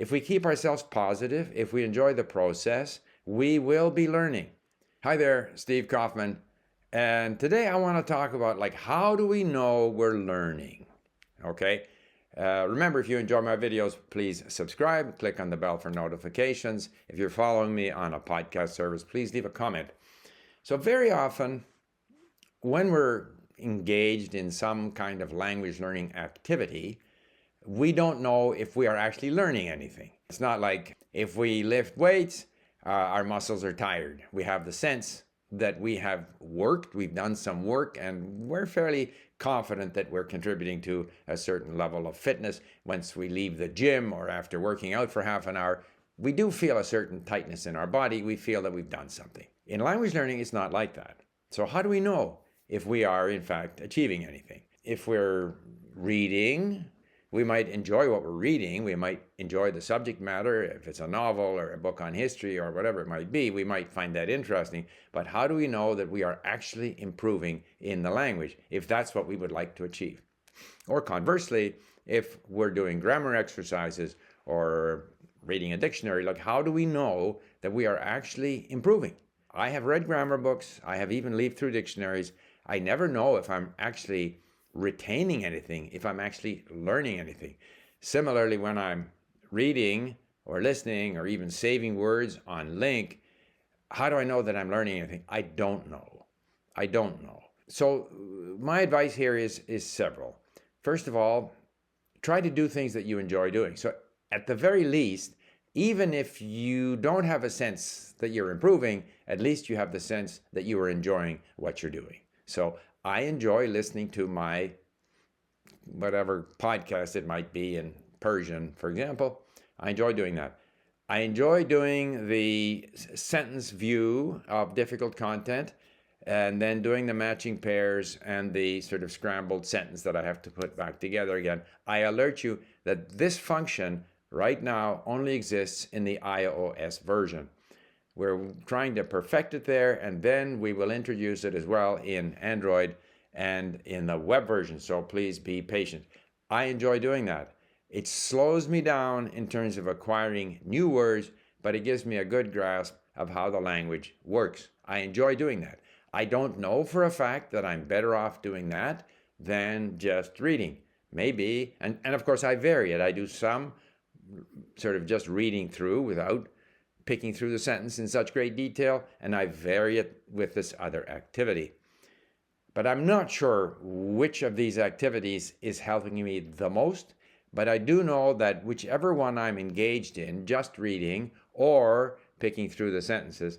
If we keep ourselves positive, if we enjoy the process, we will be learning. Hi there, Steve Kaufmann. And today I want to talk about like how do we know we're learning? Okay? Uh, remember, if you enjoy my videos, please subscribe, click on the bell for notifications. If you're following me on a podcast service, please leave a comment. So, very often, when we're engaged in some kind of language learning activity, we don't know if we are actually learning anything. It's not like if we lift weights, uh, our muscles are tired. We have the sense that we have worked, we've done some work, and we're fairly confident that we're contributing to a certain level of fitness. Once we leave the gym or after working out for half an hour, we do feel a certain tightness in our body. We feel that we've done something. In language learning, it's not like that. So, how do we know if we are, in fact, achieving anything? If we're reading, we might enjoy what we're reading. We might enjoy the subject matter. If it's a novel or a book on history or whatever it might be, we might find that interesting. But how do we know that we are actually improving in the language if that's what we would like to achieve? Or conversely, if we're doing grammar exercises or reading a dictionary, like how do we know that we are actually improving? I have read grammar books, I have even leafed through dictionaries. I never know if I'm actually retaining anything, if I'm actually learning anything. Similarly, when I'm reading or listening or even saving words on LingQ, how do I know that I'm learning anything? I don't know. I don't know. So my advice here is is several. First of all, try to do things that you enjoy doing. So at the very least, even if you don't have a sense that you're improving, at least you have the sense that you are enjoying what you're doing. So I enjoy listening to my whatever podcast it might be in Persian, for example. I enjoy doing that. I enjoy doing the sentence view of difficult content and then doing the matching pairs and the sort of scrambled sentence that I have to put back together again. I alert you that this function right now only exists in the iOS version. We're trying to perfect it there, and then we will introduce it as well in Android and in the web version. So please be patient. I enjoy doing that. It slows me down in terms of acquiring new words, but it gives me a good grasp of how the language works. I enjoy doing that. I don't know for a fact that I'm better off doing that than just reading. Maybe, and, and of course, I vary it. I do some sort of just reading through without picking through the sentence in such great detail, and I vary it with this other activity. But I'm not sure which of these activities is helping me the most, but I do know that whichever one I'm engaged in, just reading or picking through the sentences,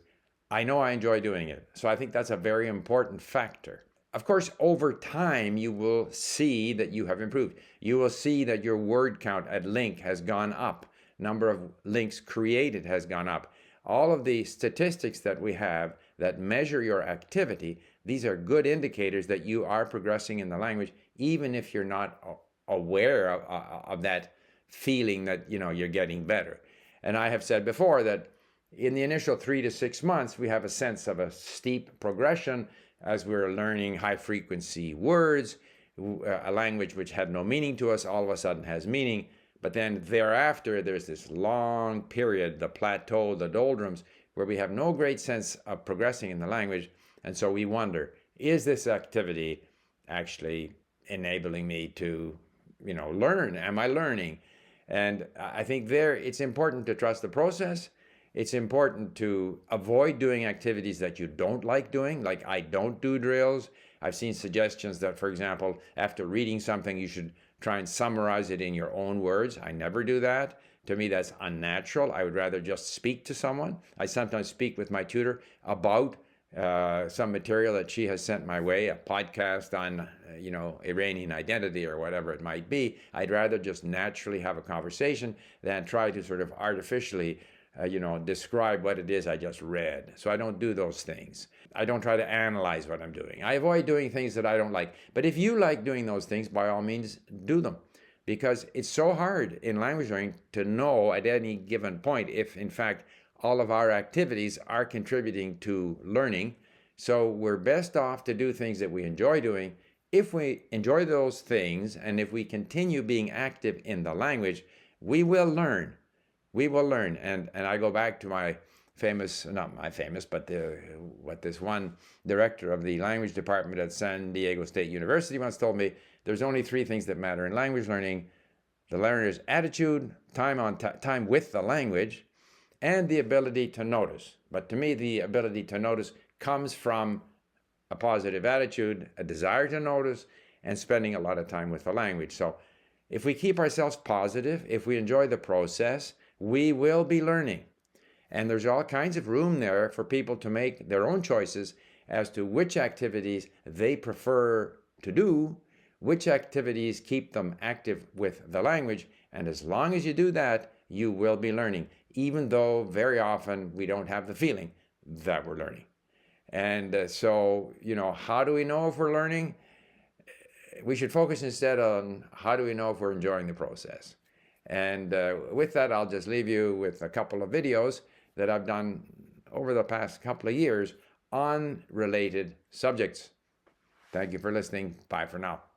I know I enjoy doing it. So I think that's a very important factor. Of course, over time, you will see that you have improved. You will see that your word count at LingQ has gone up number of LingQs created has gone up. All of the statistics that we have that measure your activity, these are good indicators that you are progressing in the language, even if you're not aware of, uh, of that feeling that you know you're getting better. And I have said before that in the initial three to six months, we have a sense of a steep progression as we're learning high frequency words. Uh, a language which had no meaning to us all of a sudden has meaning. But then thereafter, there's this long period, the plateau, the doldrums, where we have no great sense of progressing in the language. And so we wonder, is this activity actually enabling me to, you know, learn? Am I learning? And I think there it's important to trust the process. It's important to avoid doing activities that you don't like doing, like I don't do drills. I've seen suggestions that, for example, after reading something, you should try and summarize it in your own words. I never do that. To me, that's unnatural. I would rather just speak to someone. I sometimes speak with my tutor about uh, some material that she has sent my way, a podcast on, you know, Iranian identity or whatever it might be. I'd rather just naturally have a conversation than try to sort of artificially uh, you know, describe what it is I just read. So I don't do those things. I don't try to analyze what I'm doing. I avoid doing things that I don't like. But if you like doing those things, by all means, do them. Because it's so hard in language learning to know at any given point if, in fact, all of our activities are contributing to learning. So we're best off to do things that we enjoy doing. If we enjoy those things and if we continue being active in the language, we will learn we will learn. And and I go back to my famous, not my famous, but the, what this one director of the language department at San Diego State University once told me there's only three things that matter in language learning the learner's attitude, time, on t- time with the language, and the ability to notice. But to me, the ability to notice comes from a positive attitude, a desire to notice, and spending a lot of time with the language. So if we keep ourselves positive, if we enjoy the process, we will be learning. And there's all kinds of room there for people to make their own choices as to which activities they prefer to do, which activities keep them active with the language. And as long as you do that, you will be learning, even though very often we don't have the feeling that we're learning. And uh, so, you know, how do we know if we're learning? We should focus instead on how do we know if we're enjoying the process. And uh, with that, I'll just leave you with a couple of videos that I've done over the past couple of years on related subjects. Thank you for listening. Bye for now.